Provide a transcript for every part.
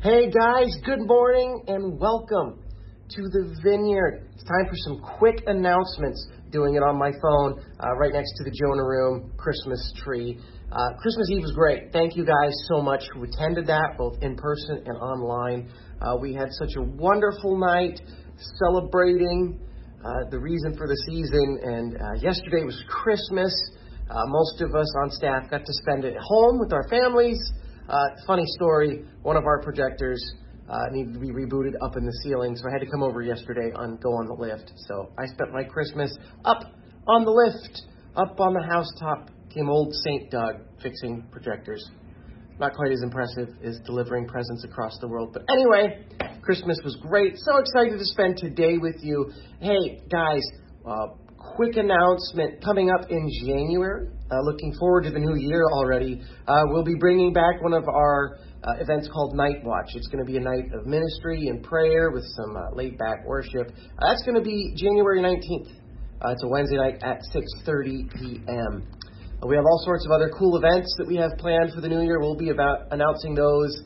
Hey guys, good morning and welcome to the Vineyard. It's time for some quick announcements. Doing it on my phone, uh, right next to the Jonah Room Christmas tree. Uh, Christmas Eve was great. Thank you guys so much who attended that, both in person and online. Uh, we had such a wonderful night celebrating uh, the reason for the season, and uh, yesterday was Christmas. Uh, most of us on staff got to spend it at home with our families. Uh, funny story, one of our projectors uh, needed to be rebooted up in the ceiling, so I had to come over yesterday and go on the lift. So I spent my Christmas up on the lift, up on the housetop. Came old Saint Doug fixing projectors. Not quite as impressive as delivering presents across the world. But anyway, Christmas was great. So excited to spend today with you. Hey, guys, uh, quick announcement coming up in January. Uh, looking forward to the new year already. Uh, we'll be bringing back one of our uh, events called Night Watch. It's going to be a night of ministry and prayer with some uh, laid back worship. Uh, that's going to be January 19th. Uh, it's a Wednesday night at 6:30 p.m. We have all sorts of other cool events that we have planned for the new year. We'll be about announcing those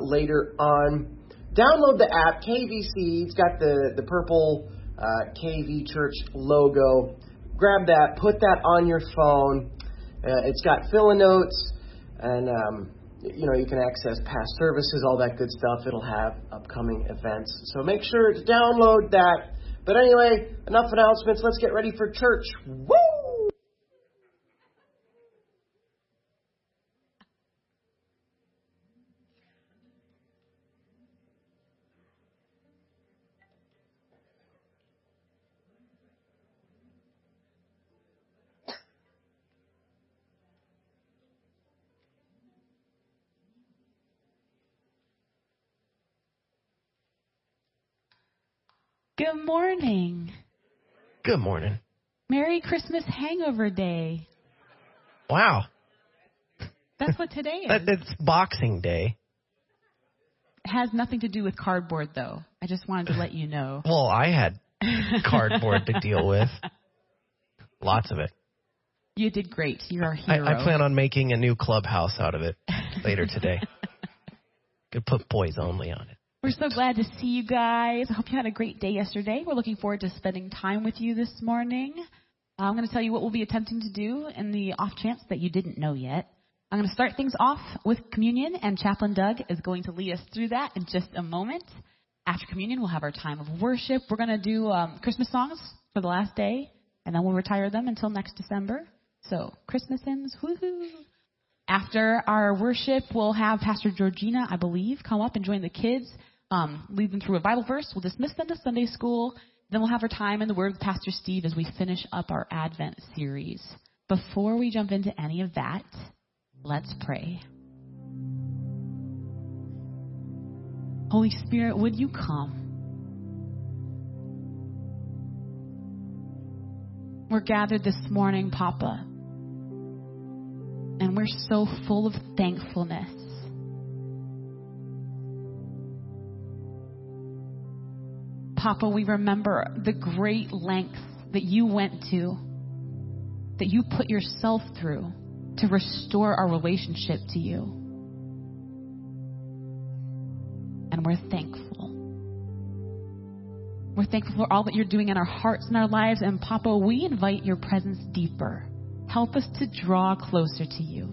later on. Download the app KVC. It's got the the purple uh, KV Church logo. Grab that, put that on your phone. Uh, it's got fill-in notes, and um, you know you can access past services, all that good stuff. It'll have upcoming events. So make sure to download that. But anyway, enough announcements. Let's get ready for church. Woo! Good morning. Good morning. Merry Christmas Hangover Day. Wow. That's what today is. That, it's Boxing Day. It has nothing to do with cardboard, though. I just wanted to let you know. Well, I had cardboard to deal with. Lots of it. You did great. You're our I, hero. I plan on making a new clubhouse out of it later today. Could put boys only on it. We're so glad to see you guys. I hope you had a great day yesterday. We're looking forward to spending time with you this morning. Uh, I'm going to tell you what we'll be attempting to do in the off chance that you didn't know yet. I'm going to start things off with communion, and Chaplain Doug is going to lead us through that in just a moment. After communion, we'll have our time of worship. We're going to do um, Christmas songs for the last day, and then we'll retire them until next December. So, Christmas hymns, woohoo! After our worship, we'll have Pastor Georgina, I believe, come up and join the kids um, lead them through a Bible verse. We'll dismiss them to Sunday school. Then we'll have our time in the Word with Pastor Steve as we finish up our Advent series. Before we jump into any of that, let's pray. Holy Spirit, would you come? We're gathered this morning, Papa, and we're so full of thankfulness. Papa, we remember the great lengths that you went to, that you put yourself through to restore our relationship to you. And we're thankful. We're thankful for all that you're doing in our hearts and our lives. And Papa, we invite your presence deeper. Help us to draw closer to you.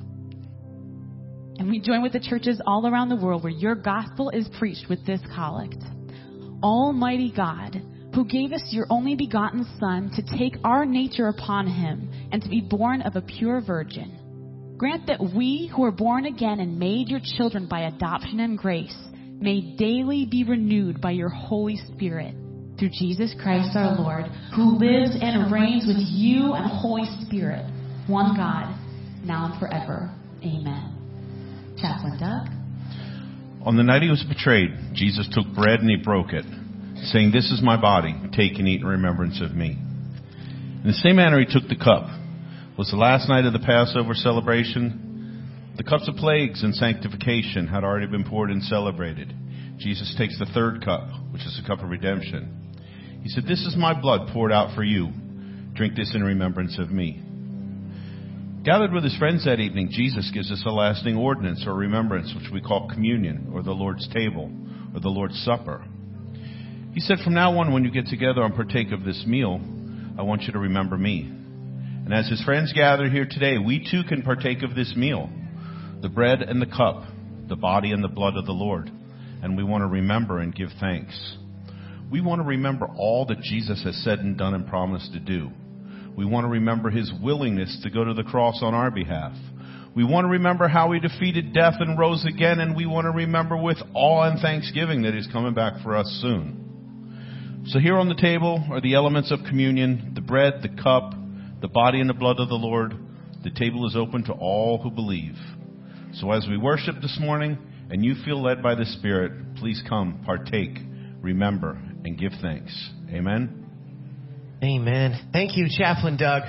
And we join with the churches all around the world where your gospel is preached with this collect. Almighty God, who gave us your only begotten Son to take our nature upon him and to be born of a pure virgin, grant that we who are born again and made your children by adoption and grace may daily be renewed by your Holy Spirit through Jesus Christ our Lord, who lives and reigns with you and Holy Spirit, one God, now and forever. Amen. Chaplain Doug. On the night he was betrayed, Jesus took bread and he broke it, saying, This is my body. Take and eat in remembrance of me. In the same manner, he took the cup. It was the last night of the Passover celebration. The cups of plagues and sanctification had already been poured and celebrated. Jesus takes the third cup, which is the cup of redemption. He said, This is my blood poured out for you. Drink this in remembrance of me. Gathered with his friends that evening, Jesus gives us a lasting ordinance or remembrance, which we call communion, or the Lord's table, or the Lord's supper. He said, From now on, when you get together and partake of this meal, I want you to remember me. And as his friends gather here today, we too can partake of this meal the bread and the cup, the body and the blood of the Lord. And we want to remember and give thanks. We want to remember all that Jesus has said and done and promised to do. We want to remember his willingness to go to the cross on our behalf. We want to remember how he defeated death and rose again, and we want to remember with awe and thanksgiving that he's coming back for us soon. So here on the table are the elements of communion, the bread, the cup, the body and the blood of the Lord. The table is open to all who believe. So as we worship this morning and you feel led by the Spirit, please come, partake, remember, and give thanks. Amen. Amen. Thank you, Chaplain Doug.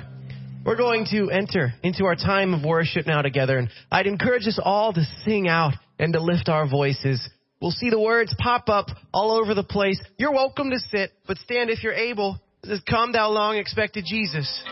We're going to enter into our time of worship now together, and I'd encourage us all to sing out and to lift our voices. We'll see the words pop up all over the place. You're welcome to sit, but stand if you're able. This is Come Thou Long Expected Jesus.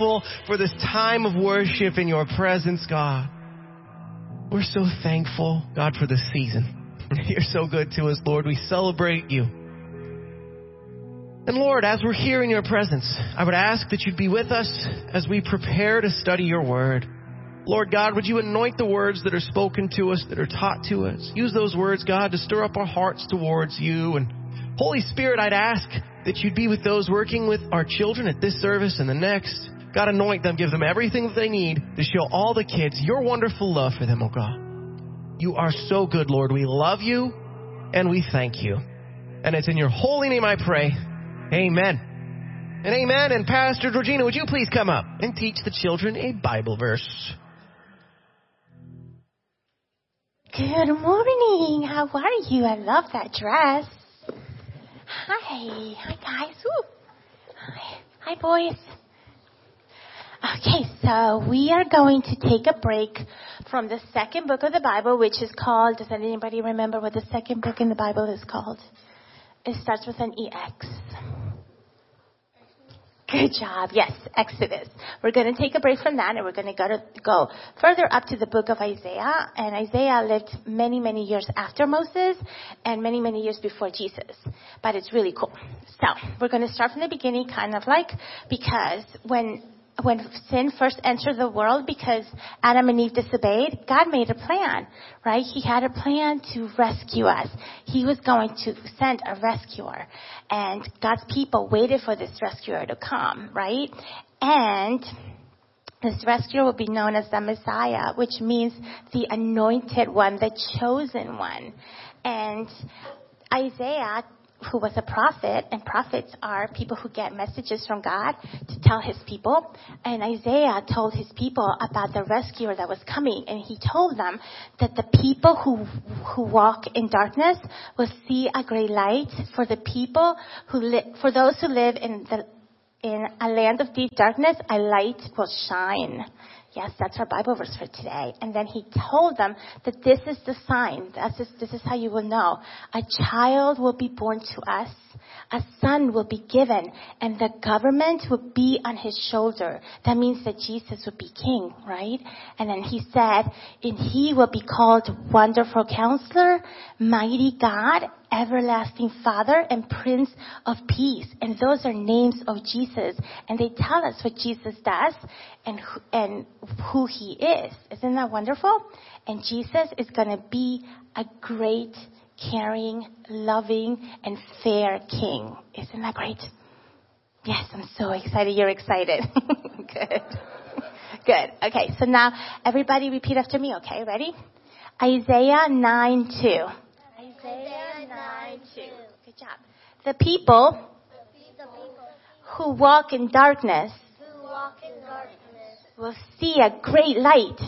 Thankful for this time of worship in your presence, God. We're so thankful, God, for this season. You're so good to us, Lord. We celebrate you. And Lord, as we're here in your presence, I would ask that you'd be with us as we prepare to study your word. Lord God, would you anoint the words that are spoken to us, that are taught to us? Use those words, God, to stir up our hearts towards you. And Holy Spirit, I'd ask that you'd be with those working with our children at this service and the next. God, anoint them, give them everything that they need to show all the kids your wonderful love for them, oh God. You are so good, Lord. We love you and we thank you. And it's in your holy name I pray. Amen. And amen. And Pastor Georgina, would you please come up and teach the children a Bible verse? Good morning. How are you? I love that dress. Hi. Hi, guys. Woo. Hi. Hi, boys. Okay, so we are going to take a break from the second book of the Bible, which is called, does anybody remember what the second book in the Bible is called? It starts with an EX. Good job. Yes, Exodus. We're going to take a break from that and we're going to go, to go further up to the book of Isaiah. And Isaiah lived many, many years after Moses and many, many years before Jesus. But it's really cool. So we're going to start from the beginning, kind of like, because when when sin first entered the world because Adam and Eve disobeyed, God made a plan, right? He had a plan to rescue us. He was going to send a rescuer. And God's people waited for this rescuer to come, right? And this rescuer will be known as the Messiah, which means the anointed one, the chosen one. And Isaiah who was a prophet, and prophets are people who get messages from God to tell his people. And Isaiah told his people about the rescuer that was coming, and he told them that the people who who walk in darkness will see a great light. For the people who li- for those who live in the in a land of deep darkness, a light will shine. Yes, that's our Bible verse for today. And then he told them that this is the sign. This is, this is how you will know. A child will be born to us. A son will be given and the government will be on his shoulder. That means that Jesus will be king, right? And then he said, and he will be called wonderful counselor, mighty God, everlasting Father and Prince of Peace. And those are names of Jesus. And they tell us what Jesus does and who, and who he is. Isn't that wonderful? And Jesus is going to be a great, caring, loving, and fair king. Isn't that great? Yes, I'm so excited. You're excited. Good. Good. Okay, so now everybody repeat after me, okay? Ready? Isaiah 9 2. Isaiah 9 2. Good job. The people who walk in darkness will see a great light.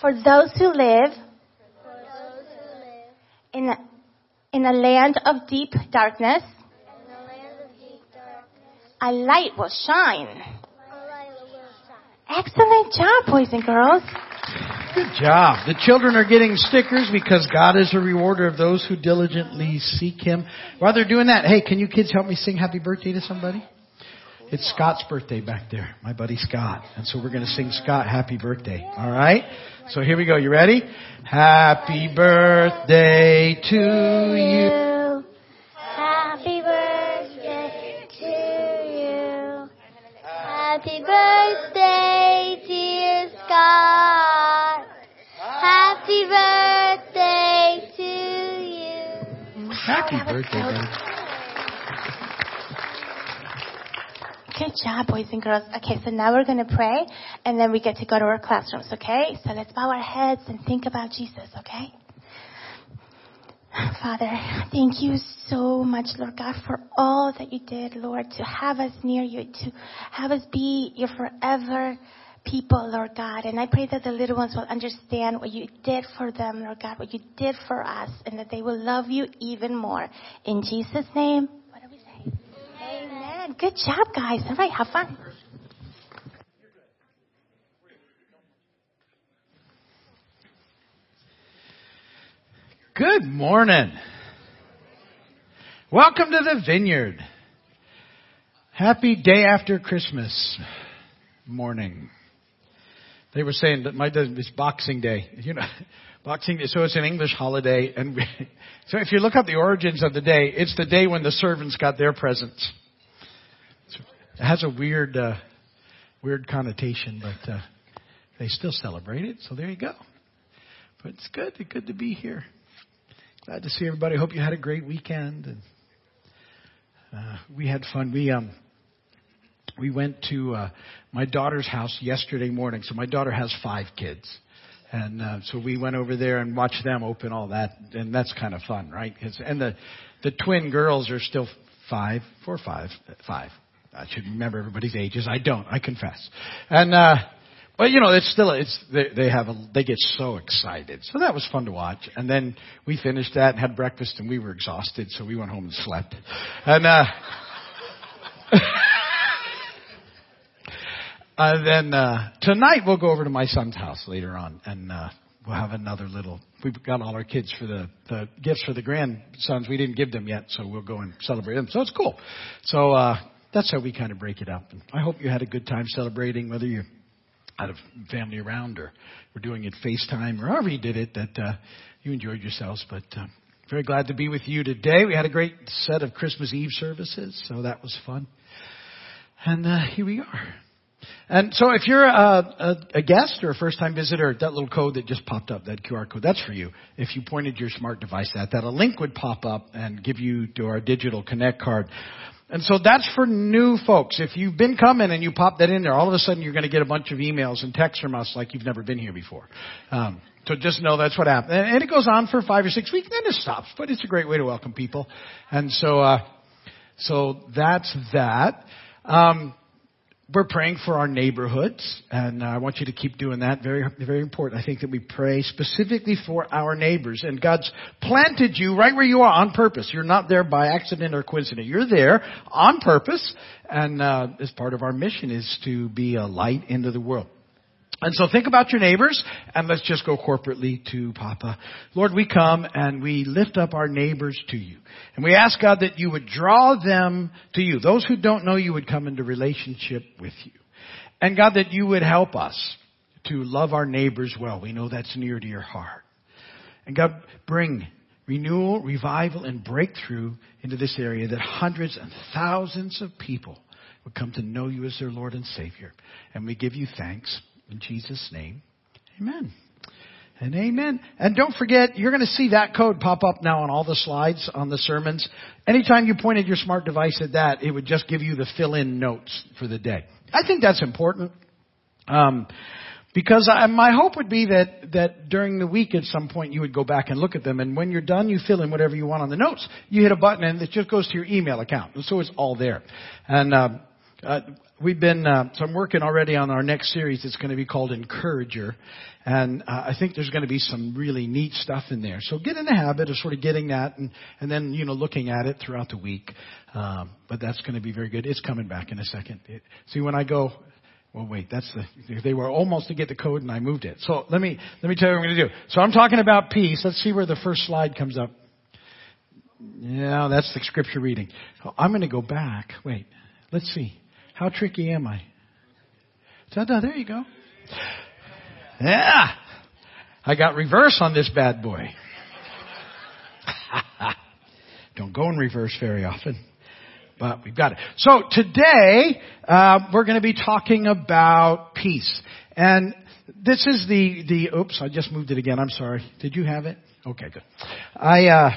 For those who live in a, in a land of deep darkness, a light will shine. Excellent job, boys and girls. Good job. The children are getting stickers because God is a rewarder of those who diligently seek Him. While they're doing that, hey, can you kids help me sing happy birthday to somebody? It's Scott's birthday back there, my buddy Scott. And so we're going to sing Scott happy birthday. All right? So here we go. You ready? Happy birthday to you. Happy birthday, buddy. Good job, boys and girls. Okay, so now we're going to pray, and then we get to go to our classrooms, okay? So let's bow our heads and think about Jesus, okay? Father, thank you so much, Lord God, for all that you did, Lord, to have us near you, to have us be your forever people, Lord God. And I pray that the little ones will understand what you did for them, Lord God, what you did for us, and that they will love you even more. In Jesus' name, what do we say? Amen. Good job, guys. All right, have fun. Good morning. Welcome to the vineyard. Happy day after Christmas morning. They were saying that my is Boxing Day. You know, Boxing Day. So it's an English holiday, and we, so if you look up the origins of the day, it's the day when the servants got their presents. It has a weird, uh, weird connotation, but uh, they still celebrate it. So there you go. But it's good. It's good to be here. Glad to see everybody. Hope you had a great weekend. And uh, we had fun. We um, we went to uh, my daughter's house yesterday morning. So my daughter has five kids. And uh, so we went over there and watched them open all that, and that's kind of fun, right? 'Cause- and the the twin girls are still five, four, five, five. I should remember everybody's ages. I don't. I confess. And uh, but you know, it's still it's they, they have a, they get so excited. So that was fun to watch. And then we finished that and had breakfast, and we were exhausted, so we went home and slept. And uh, Uh, then uh, tonight we'll go over to my son's house later on, and uh, we'll have another little. We've got all our kids for the, the gifts for the grandsons. We didn't give them yet, so we'll go and celebrate them. So it's cool. So uh, that's how we kind of break it up. And I hope you had a good time celebrating, whether you had a family around or we're doing it FaceTime or however you did it. That uh, you enjoyed yourselves, but. Uh, very glad to be with you today. We had a great set of Christmas Eve services, so that was fun. And uh, here we are. And so if you're a, a, a guest or a first time visitor, that little code that just popped up, that QR code, that's for you. If you pointed your smart device at that, a link would pop up and give you to our digital connect card. And so that's for new folks. If you've been coming and you pop that in there, all of a sudden you're going to get a bunch of emails and texts from us like you've never been here before. Um, so just know that's what happened. And, it goes on for five or six weeks, then it stops. But it's a great way to welcome people. And so, uh, so that's that. Um, we're praying for our neighborhoods, and I want you to keep doing that. Very, very important. I think that we pray specifically for our neighbors, and God's planted you right where you are on purpose. You're not there by accident or coincidence. You're there on purpose, and uh, as part of our mission is to be a light into the world. And so think about your neighbors, and let's just go corporately to Papa. Lord, we come and we lift up our neighbors to you. And we ask God that you would draw them to you. Those who don't know you would come into relationship with you. And God, that you would help us to love our neighbors well. We know that's near to your heart. And God, bring renewal, revival, and breakthrough into this area that hundreds and thousands of people would come to know you as their Lord and Savior. And we give you thanks. In Jesus' name, amen. And amen. And don't forget, you're going to see that code pop up now on all the slides on the sermons. Anytime you pointed your smart device at that, it would just give you the fill-in notes for the day. I think that's important. Um, because I, my hope would be that, that during the week at some point you would go back and look at them and when you're done you fill in whatever you want on the notes. You hit a button and it just goes to your email account. And so it's all there. And, um, uh, we've been, uh, so I'm working already on our next series. It's going to be called Encourager. And uh, I think there's going to be some really neat stuff in there. So get in the habit of sort of getting that and, and then, you know, looking at it throughout the week. Um, but that's going to be very good. It's coming back in a second. It, see, when I go, well, wait, that's the, they were almost to get the code and I moved it. So let me, let me tell you what I'm going to do. So I'm talking about peace. Let's see where the first slide comes up. Yeah, that's the scripture reading. I'm going to go back. Wait, let's see. How tricky am I? There you go. Yeah. I got reverse on this bad boy. Don't go in reverse very often. But we've got it. So today, uh, we're going to be talking about peace. And this is the, the, oops, I just moved it again. I'm sorry. Did you have it? Okay, good. I, uh,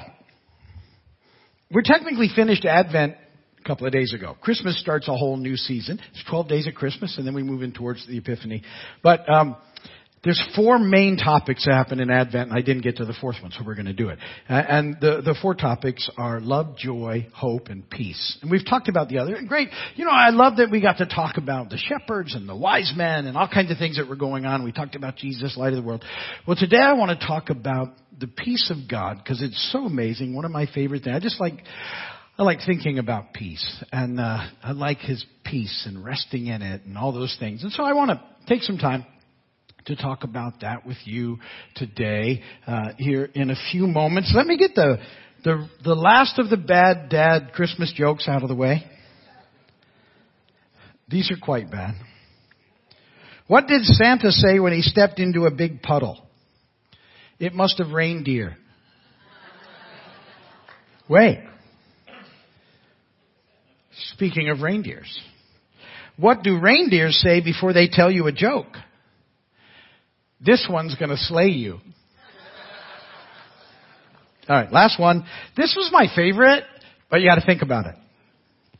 we're technically finished Advent couple of days ago. Christmas starts a whole new season. It's 12 days of Christmas, and then we move in towards the Epiphany. But um, there's four main topics that happen in Advent, and I didn't get to the fourth one, so we're going to do it. And the, the four topics are love, joy, hope, and peace. And we've talked about the other. And great, you know, I love that we got to talk about the shepherds and the wise men and all kinds of things that were going on. We talked about Jesus, light of the world. Well, today I want to talk about the peace of God because it's so amazing. One of my favorite things. I just like. I like thinking about peace, and uh, I like His peace and resting in it, and all those things. And so I want to take some time to talk about that with you today uh, here in a few moments. Let me get the the, the last of the bad dad Christmas jokes out of the way. These are quite bad. What did Santa say when he stepped into a big puddle? It must have rained deer. Wait. Speaking of reindeers, what do reindeers say before they tell you a joke? This one's going to slay you. All right, last one. This was my favorite, but you got to think about it.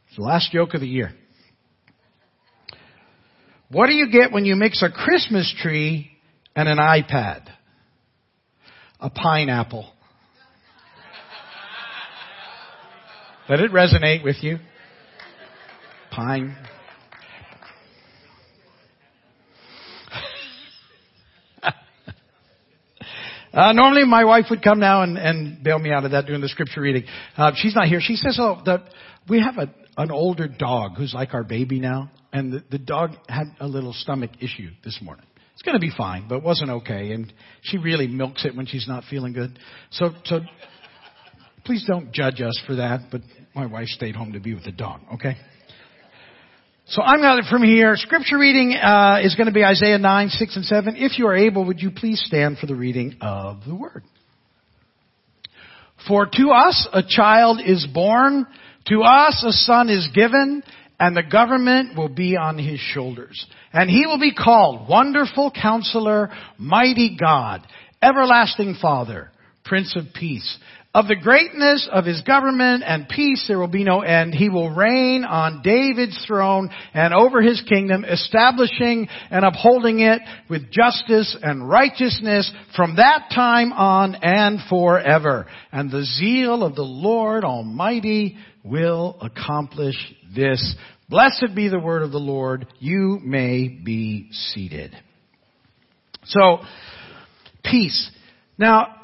It's the last joke of the year. What do you get when you mix a Christmas tree and an iPad? A pineapple. Let it resonate with you. Pine. Uh, normally my wife would come now and, and bail me out of that during the scripture reading. Uh, she's not here. She says, oh, the, we have a, an older dog who's like our baby now, and the, the dog had a little stomach issue this morning. It's going to be fine, but wasn't okay, and she really milks it when she's not feeling good. So, so please don't judge us for that, but my wife stayed home to be with the dog, okay? So I'm going from here, scripture reading uh, is going to be Isaiah 9, 6, and 7. If you are able, would you please stand for the reading of the word? For to us a child is born, to us a son is given, and the government will be on his shoulders. And he will be called Wonderful Counselor, Mighty God, Everlasting Father, Prince of Peace. Of the greatness of his government and peace there will be no end. He will reign on David's throne and over his kingdom, establishing and upholding it with justice and righteousness from that time on and forever. And the zeal of the Lord Almighty will accomplish this. Blessed be the word of the Lord. You may be seated. So, peace. Now,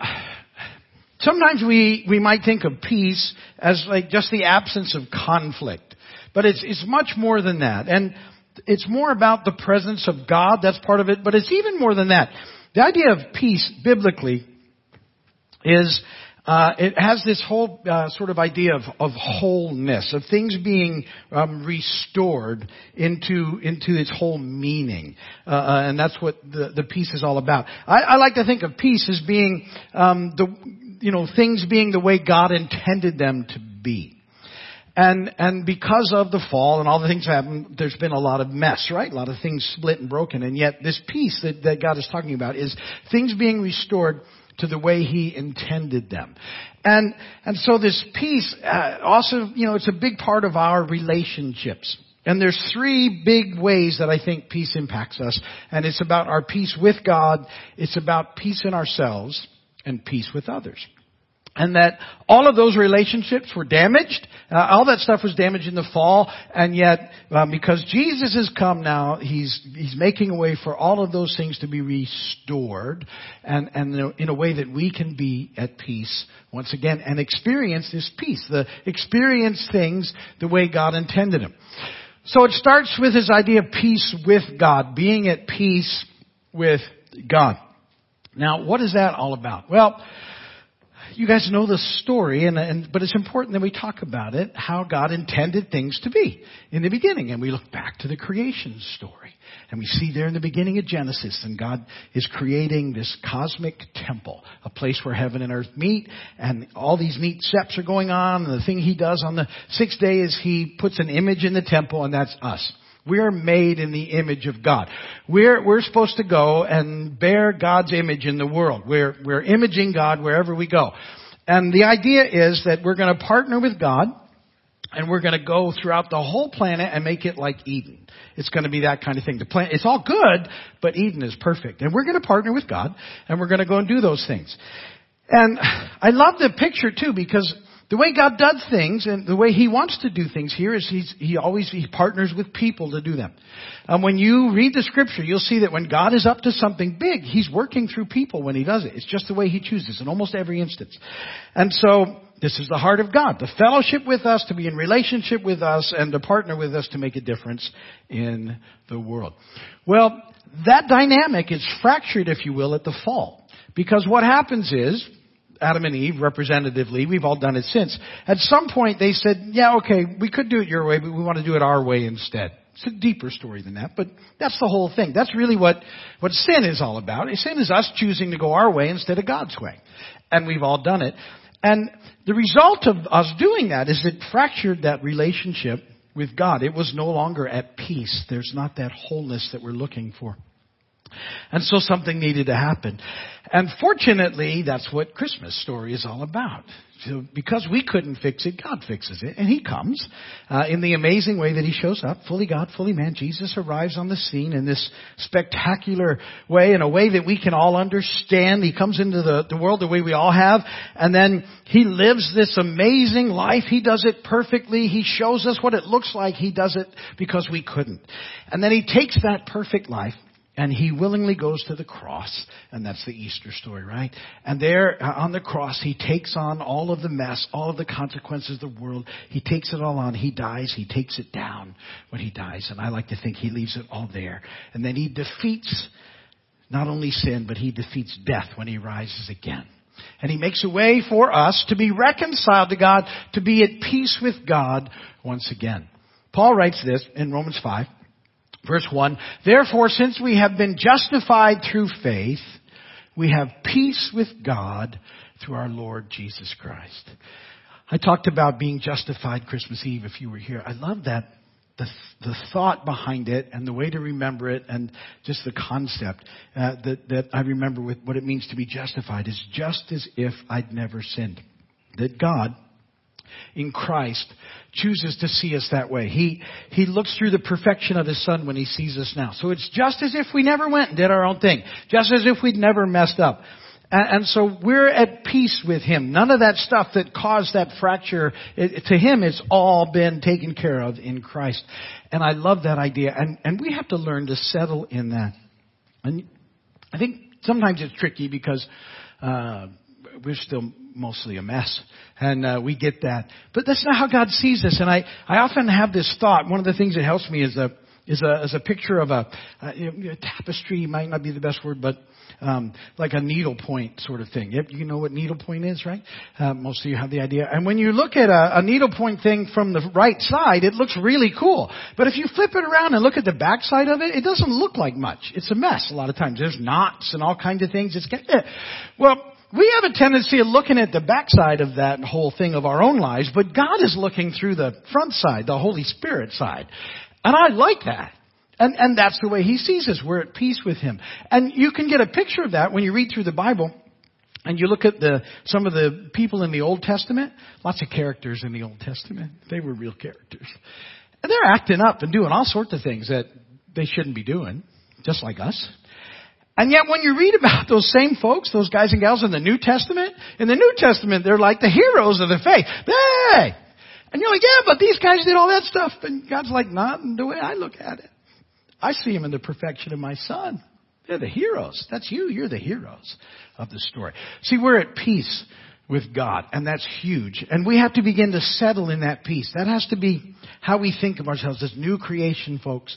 Sometimes we, we might think of peace as like just the absence of conflict. But it's, it's much more than that. And it's more about the presence of God, that's part of it, but it's even more than that. The idea of peace, biblically, is uh, it has this whole uh, sort of idea of, of wholeness, of things being um, restored into into its whole meaning, uh, uh and that's what the, the peace is all about. I, I like to think of peace as being um, the you know, things being the way God intended them to be. And, and because of the fall and all the things that happened, there's been a lot of mess, right? A lot of things split and broken. And yet this peace that, that God is talking about is things being restored to the way He intended them. And, and so this peace, uh, also, you know, it's a big part of our relationships. And there's three big ways that I think peace impacts us. And it's about our peace with God, it's about peace in ourselves, and peace with others. And that all of those relationships were damaged. Uh, all that stuff was damaged in the fall, and yet um, because Jesus has come now, he's he's making a way for all of those things to be restored, and and in a way that we can be at peace once again and experience this peace, the experience things the way God intended them. So it starts with this idea of peace with God, being at peace with God. Now, what is that all about? Well, you guys know the story, and, and, but it's important that we talk about it, how God intended things to be in the beginning. And we look back to the creation story. And we see there in the beginning of Genesis, and God is creating this cosmic temple, a place where heaven and earth meet, and all these neat steps are going on, and the thing He does on the sixth day is He puts an image in the temple, and that's us. We're made in the image of God. We're, we're supposed to go and bear God's image in the world. We're, we're imaging God wherever we go. And the idea is that we're going to partner with God and we're going to go throughout the whole planet and make it like Eden. It's going to be that kind of thing. The planet, it's all good, but Eden is perfect. And we're going to partner with God and we're going to go and do those things. And I love the picture too because the way God does things and the way He wants to do things here is He's, He always, He partners with people to do them. And when you read the scripture, you'll see that when God is up to something big, He's working through people when He does it. It's just the way He chooses in almost every instance. And so, this is the heart of God. To fellowship with us, to be in relationship with us, and to partner with us to make a difference in the world. Well, that dynamic is fractured, if you will, at the fall. Because what happens is, Adam and Eve, representatively, we've all done it since. At some point they said, yeah, okay, we could do it your way, but we want to do it our way instead. It's a deeper story than that, but that's the whole thing. That's really what, what sin is all about. Sin is us choosing to go our way instead of God's way. And we've all done it. And the result of us doing that is it fractured that relationship with God. It was no longer at peace. There's not that wholeness that we're looking for. And so something needed to happen. And fortunately, that's what Christmas story is all about. So because we couldn't fix it, God fixes it. And He comes uh, in the amazing way that He shows up, fully God, fully man. Jesus arrives on the scene in this spectacular way, in a way that we can all understand. He comes into the, the world the way we all have. And then He lives this amazing life. He does it perfectly. He shows us what it looks like. He does it because we couldn't. And then He takes that perfect life and he willingly goes to the cross, and that's the Easter story, right? And there uh, on the cross, he takes on all of the mess, all of the consequences of the world. He takes it all on. He dies. He takes it down when he dies. And I like to think he leaves it all there. And then he defeats not only sin, but he defeats death when he rises again. And he makes a way for us to be reconciled to God, to be at peace with God once again. Paul writes this in Romans 5. Verse 1, Therefore, since we have been justified through faith, we have peace with God through our Lord Jesus Christ. I talked about being justified Christmas Eve if you were here. I love that. The, the thought behind it and the way to remember it and just the concept uh, that, that I remember with what it means to be justified is just as if I'd never sinned. That God in Christ chooses to see us that way. He, he looks through the perfection of His Son when He sees us now. So it's just as if we never went and did our own thing. Just as if we'd never messed up. And, and so we're at peace with Him. None of that stuff that caused that fracture, it, to Him it's all been taken care of in Christ. And I love that idea. And, and we have to learn to settle in that. And I think sometimes it's tricky because, uh, we're still mostly a mess. And uh, we get that. But that's not how God sees us. And I, I often have this thought. One of the things that helps me is a, is a, is a picture of a, a, a tapestry might not be the best word, but um, like a needlepoint sort of thing. Yep, you know what needlepoint is, right? Uh, most of you have the idea. And when you look at a, a needlepoint thing from the right side, it looks really cool. But if you flip it around and look at the back side of it, it doesn't look like much. It's a mess a lot of times. There's knots and all kinds of things. It's eh. well, we have a tendency of looking at the backside of that whole thing of our own lives, but God is looking through the front side, the Holy Spirit side. And I like that. And, and that's the way He sees us. We're at peace with Him. And you can get a picture of that when you read through the Bible and you look at the, some of the people in the Old Testament. Lots of characters in the Old Testament. They were real characters. And they're acting up and doing all sorts of things that they shouldn't be doing, just like us. And yet when you read about those same folks, those guys and gals in the New Testament, in the New Testament, they're like the heroes of the faith. Hey! And you're like, yeah, but these guys did all that stuff. And God's like, not the way I look at it. I see them in the perfection of my son. They're the heroes. That's you. You're the heroes of the story. See, we're at peace with God, and that's huge. And we have to begin to settle in that peace. That has to be how we think of ourselves as new creation folks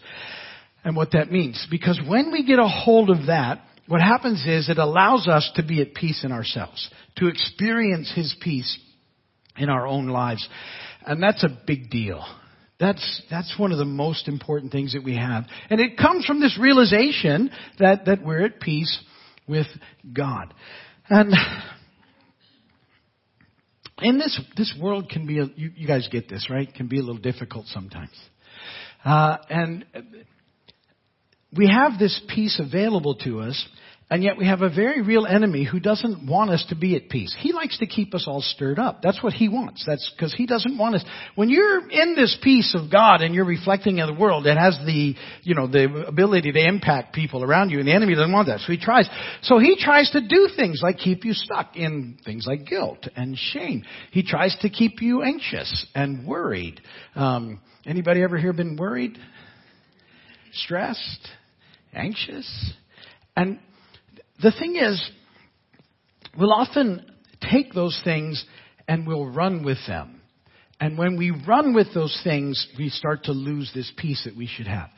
and what that means. Because when we get a hold of that, what happens is it allows us to be at peace in ourselves, to experience His peace in our own lives. And that's a big deal. That's, that's one of the most important things that we have. And it comes from this realization that, that we're at peace with God. And in this, this world can be, a, you, you guys get this, right? Can be a little difficult sometimes. Uh, and we have this peace available to us, and yet we have a very real enemy who doesn't want us to be at peace. He likes to keep us all stirred up. That's what he wants. That's because he doesn't want us. When you're in this peace of God and you're reflecting in the world, it has the, you know, the ability to impact people around you, and the enemy doesn't want that. So he tries. So he tries to do things like keep you stuck in things like guilt and shame. He tries to keep you anxious and worried. Um, anybody ever here been worried? Stressed? anxious. And the thing is, we'll often take those things and we'll run with them. And when we run with those things, we start to lose this peace that we should have.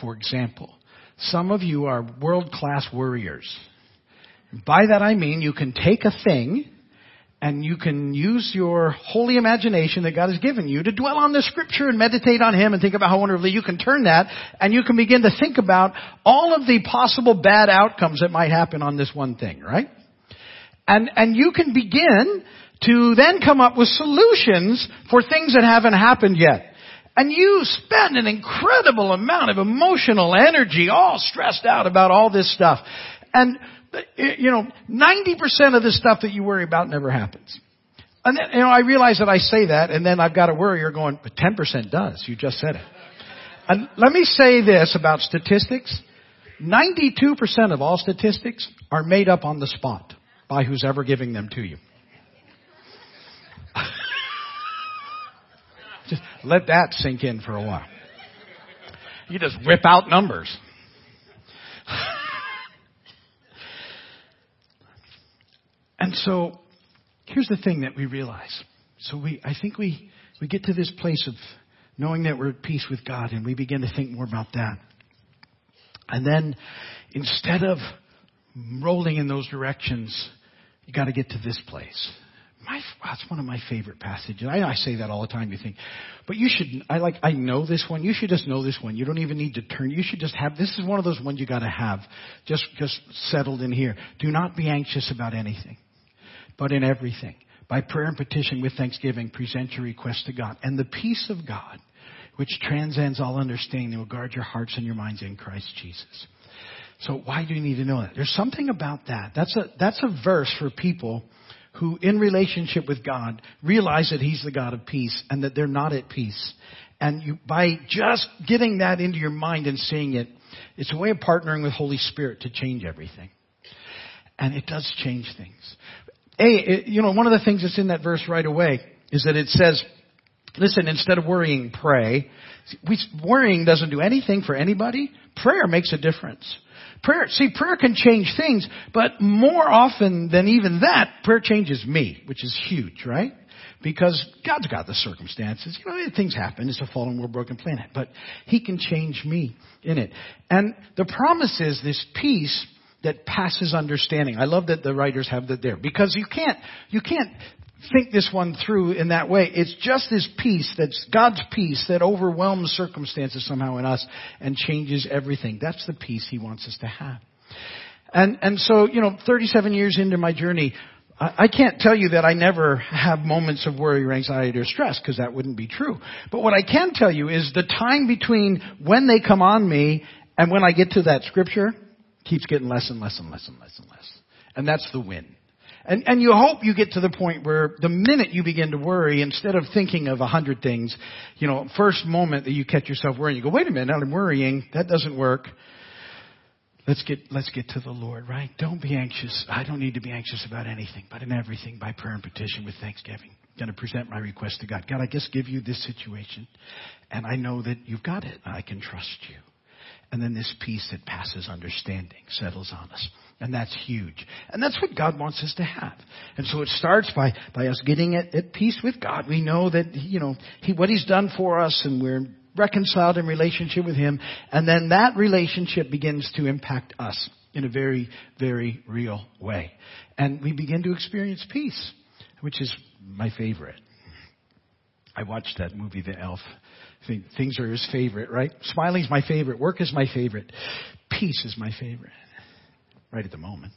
For example, some of you are world class worriers. By that I mean you can take a thing and you can use your holy imagination that God has given you to dwell on the scripture and meditate on Him and think about how wonderfully you can turn that and you can begin to think about all of the possible bad outcomes that might happen on this one thing, right? And, and you can begin to then come up with solutions for things that haven't happened yet. And you spend an incredible amount of emotional energy all stressed out about all this stuff. And you know, 90% of the stuff that you worry about never happens. And then, you know, I realize that I say that and then I've got a worrier going, but 10% does. You just said it. And let me say this about statistics. 92% of all statistics are made up on the spot by who's ever giving them to you. just let that sink in for a while. You just whip out numbers. And so here's the thing that we realize. So we, I think we, we get to this place of knowing that we're at peace with God and we begin to think more about that. And then instead of rolling in those directions, you got to get to this place. My, that's one of my favorite passages. I, I say that all the time. You think, but you should. I like. I know this one. You should just know this one. You don't even need to turn. You should just have. This is one of those ones you got to have. Just, just settled in here. Do not be anxious about anything but in everything. By prayer and petition with thanksgiving, present your request to God. And the peace of God, which transcends all understanding, will guard your hearts and your minds in Christ Jesus. So why do you need to know that? There's something about that. That's a, that's a verse for people who, in relationship with God, realize that He's the God of peace and that they're not at peace. And you, by just getting that into your mind and seeing it, it's a way of partnering with Holy Spirit to change everything. And it does change things. A, you know, one of the things that's in that verse right away is that it says, listen, instead of worrying, pray. We, worrying doesn't do anything for anybody. Prayer makes a difference. Prayer, see, prayer can change things, but more often than even that, prayer changes me, which is huge, right? Because God's got the circumstances. You know, things happen. It's a fallen world, broken planet. But He can change me in it. And the promise is this peace that passes understanding. I love that the writers have that there because you can't, you can't think this one through in that way. It's just this peace that's God's peace that overwhelms circumstances somehow in us and changes everything. That's the peace He wants us to have. And, and so, you know, 37 years into my journey, I, I can't tell you that I never have moments of worry or anxiety or stress because that wouldn't be true. But what I can tell you is the time between when they come on me and when I get to that scripture, keeps getting less and less and less and less and less. And that's the win. And, and you hope you get to the point where the minute you begin to worry, instead of thinking of a hundred things, you know, first moment that you catch yourself worrying, you go, wait a minute, I'm worrying. That doesn't work. Let's get, let's get to the Lord, right? Don't be anxious. I don't need to be anxious about anything, but in everything by prayer and petition with thanksgiving. I'm going to present my request to God. God, I just give you this situation and I know that you've got it. I can trust you. And then this peace that passes understanding settles on us. And that's huge. And that's what God wants us to have. And so it starts by, by us getting at, at peace with God. We know that, you know, he, what He's done for us and we're reconciled in relationship with Him. And then that relationship begins to impact us in a very, very real way. And we begin to experience peace, which is my favorite. I watched that movie, The Elf. Things are his favorite, right? Smiling's my favorite. Work is my favorite. Peace is my favorite. Right at the moment.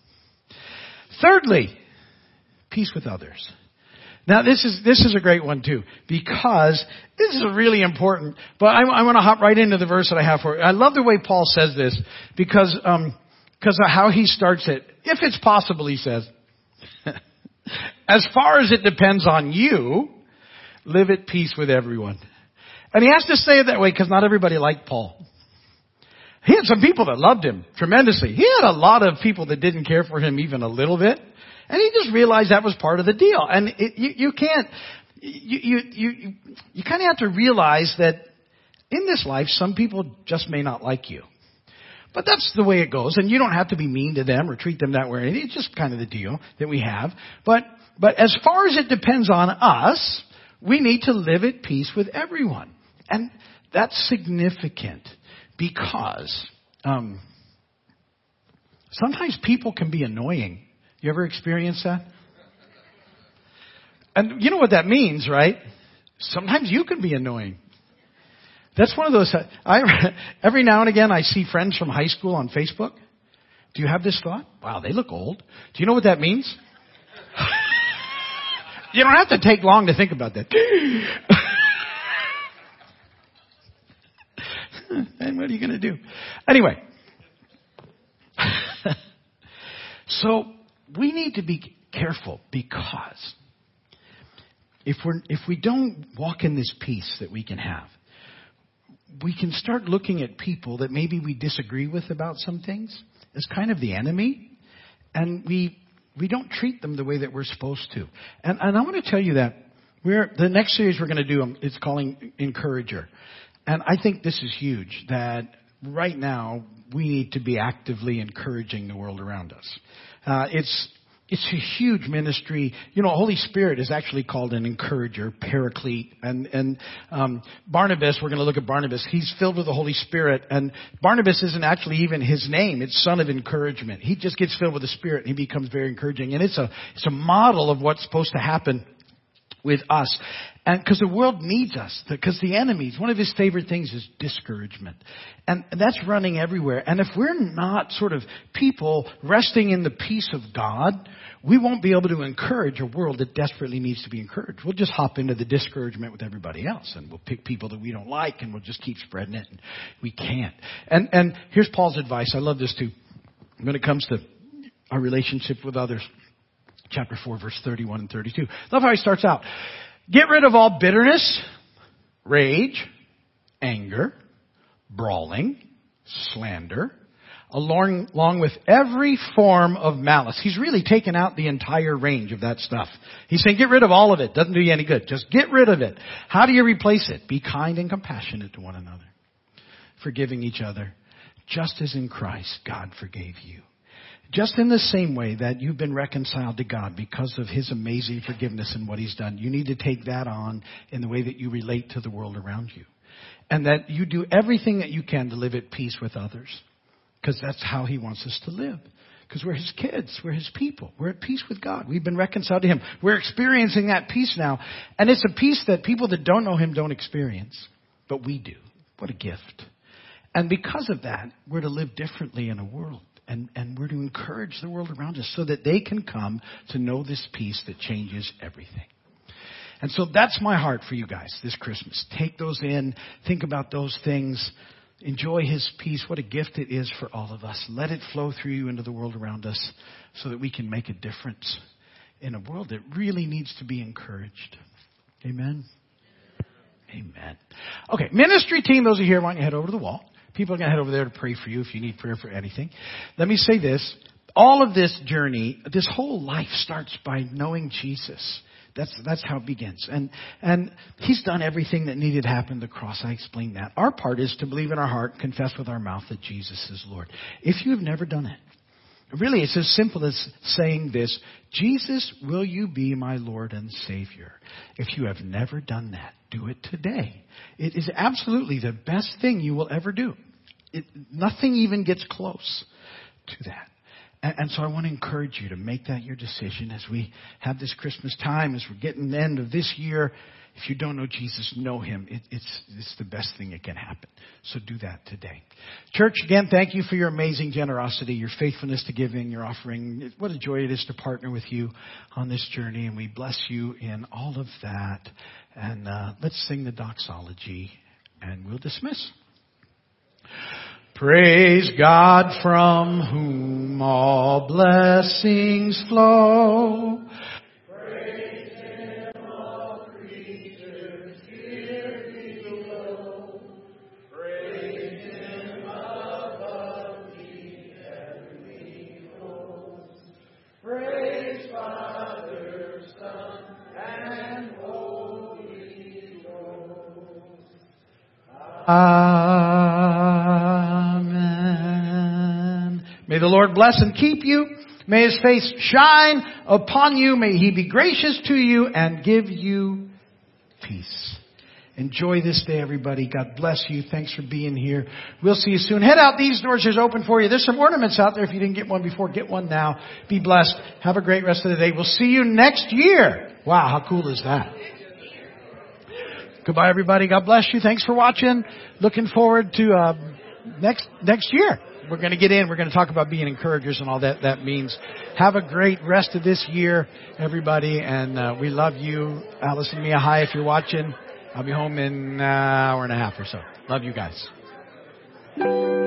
Thirdly, peace with others. Now this is this is a great one too because this is really important. But I, I want to hop right into the verse that I have for. You. I love the way Paul says this because um, because of how he starts it. If it's possible, he says, as far as it depends on you, live at peace with everyone. And he has to say it that way because not everybody liked Paul. He had some people that loved him tremendously. He had a lot of people that didn't care for him even a little bit. And he just realized that was part of the deal. And it, you, you can't, you, you, you, you kind of have to realize that in this life, some people just may not like you. But that's the way it goes. And you don't have to be mean to them or treat them that way. It's just kind of the deal that we have. But, but as far as it depends on us, we need to live at peace with everyone. And that's significant because um, sometimes people can be annoying. You ever experience that? And you know what that means, right? Sometimes you can be annoying. That's one of those. I every now and again I see friends from high school on Facebook. Do you have this thought? Wow, they look old. Do you know what that means? you don't have to take long to think about that. and what are you going to do? Anyway. so we need to be careful because if we're if we don't walk in this peace that we can have, we can start looking at people that maybe we disagree with about some things as kind of the enemy, and we we don't treat them the way that we're supposed to. And, and I want to tell you that we're the next series we're going to do um, is calling Encourager, and I think this is huge. That right now we need to be actively encouraging the world around us. Uh, it's it's a huge ministry. You know, Holy Spirit is actually called an encourager, paraclete, and and um, Barnabas. We're going to look at Barnabas. He's filled with the Holy Spirit, and Barnabas isn't actually even his name. It's son of encouragement. He just gets filled with the Spirit, and he becomes very encouraging. And it's a it's a model of what's supposed to happen with us. And because the world needs us, because the enemies, one of his favorite things is discouragement. And that's running everywhere. And if we're not sort of people resting in the peace of God, we won't be able to encourage a world that desperately needs to be encouraged. We'll just hop into the discouragement with everybody else and we'll pick people that we don't like and we'll just keep spreading it. And we can't. And, and here's Paul's advice. I love this too. When it comes to our relationship with others chapter 4, verse 31 and 32. Love how he starts out. Get rid of all bitterness, rage, anger, brawling, slander, along, along with every form of malice. He's really taken out the entire range of that stuff. He's saying get rid of all of it. Doesn't do you any good. Just get rid of it. How do you replace it? Be kind and compassionate to one another. Forgiving each other. Just as in Christ God forgave you. Just in the same way that you've been reconciled to God because of His amazing forgiveness and what He's done, you need to take that on in the way that you relate to the world around you. And that you do everything that you can to live at peace with others. Because that's how He wants us to live. Because we're His kids. We're His people. We're at peace with God. We've been reconciled to Him. We're experiencing that peace now. And it's a peace that people that don't know Him don't experience. But we do. What a gift. And because of that, we're to live differently in a world and, and we're to encourage the world around us so that they can come to know this peace that changes everything. And so that's my heart for you guys this Christmas. Take those in, think about those things, enjoy His peace. What a gift it is for all of us. Let it flow through you into the world around us so that we can make a difference in a world that really needs to be encouraged. Amen. Amen. Okay, ministry team, those are here, why don't you head over to the wall? People are going to head over there to pray for you if you need prayer for anything. Let me say this. All of this journey, this whole life starts by knowing Jesus. That's, that's how it begins. And, and He's done everything that needed to happen at the cross. I explained that. Our part is to believe in our heart, confess with our mouth that Jesus is Lord. If you have never done it, really it's as simple as saying this, Jesus, will you be my Lord and Savior? If you have never done that, do it today. It is absolutely the best thing you will ever do. It, nothing even gets close to that. And, and, so I want to encourage you to make that your decision as we have this Christmas time, as we're getting the end of this year. If you don't know Jesus, know Him. It, it's, it's the best thing that can happen. So do that today. Church, again, thank you for your amazing generosity, your faithfulness to giving, your offering. What a joy it is to partner with you on this journey, and we bless you in all of that. And uh, let's sing the doxology, and we'll dismiss. Praise God from whom all blessings flow. Lord bless and keep you. May his face shine upon you. May he be gracious to you and give you peace. Enjoy this day, everybody. God bless you. Thanks for being here. We'll see you soon. Head out. These doors are open for you. There's some ornaments out there. If you didn't get one before, get one now. Be blessed. Have a great rest of the day. We'll see you next year. Wow, how cool is that? Goodbye, everybody. God bless you. Thanks for watching. Looking forward to uh, next next year. We're going to get in. We're going to talk about being encouragers and all that that means. Have a great rest of this year, everybody, and uh, we love you. Allison Mia, hi if you're watching. I'll be home in an hour and a half or so. Love you guys.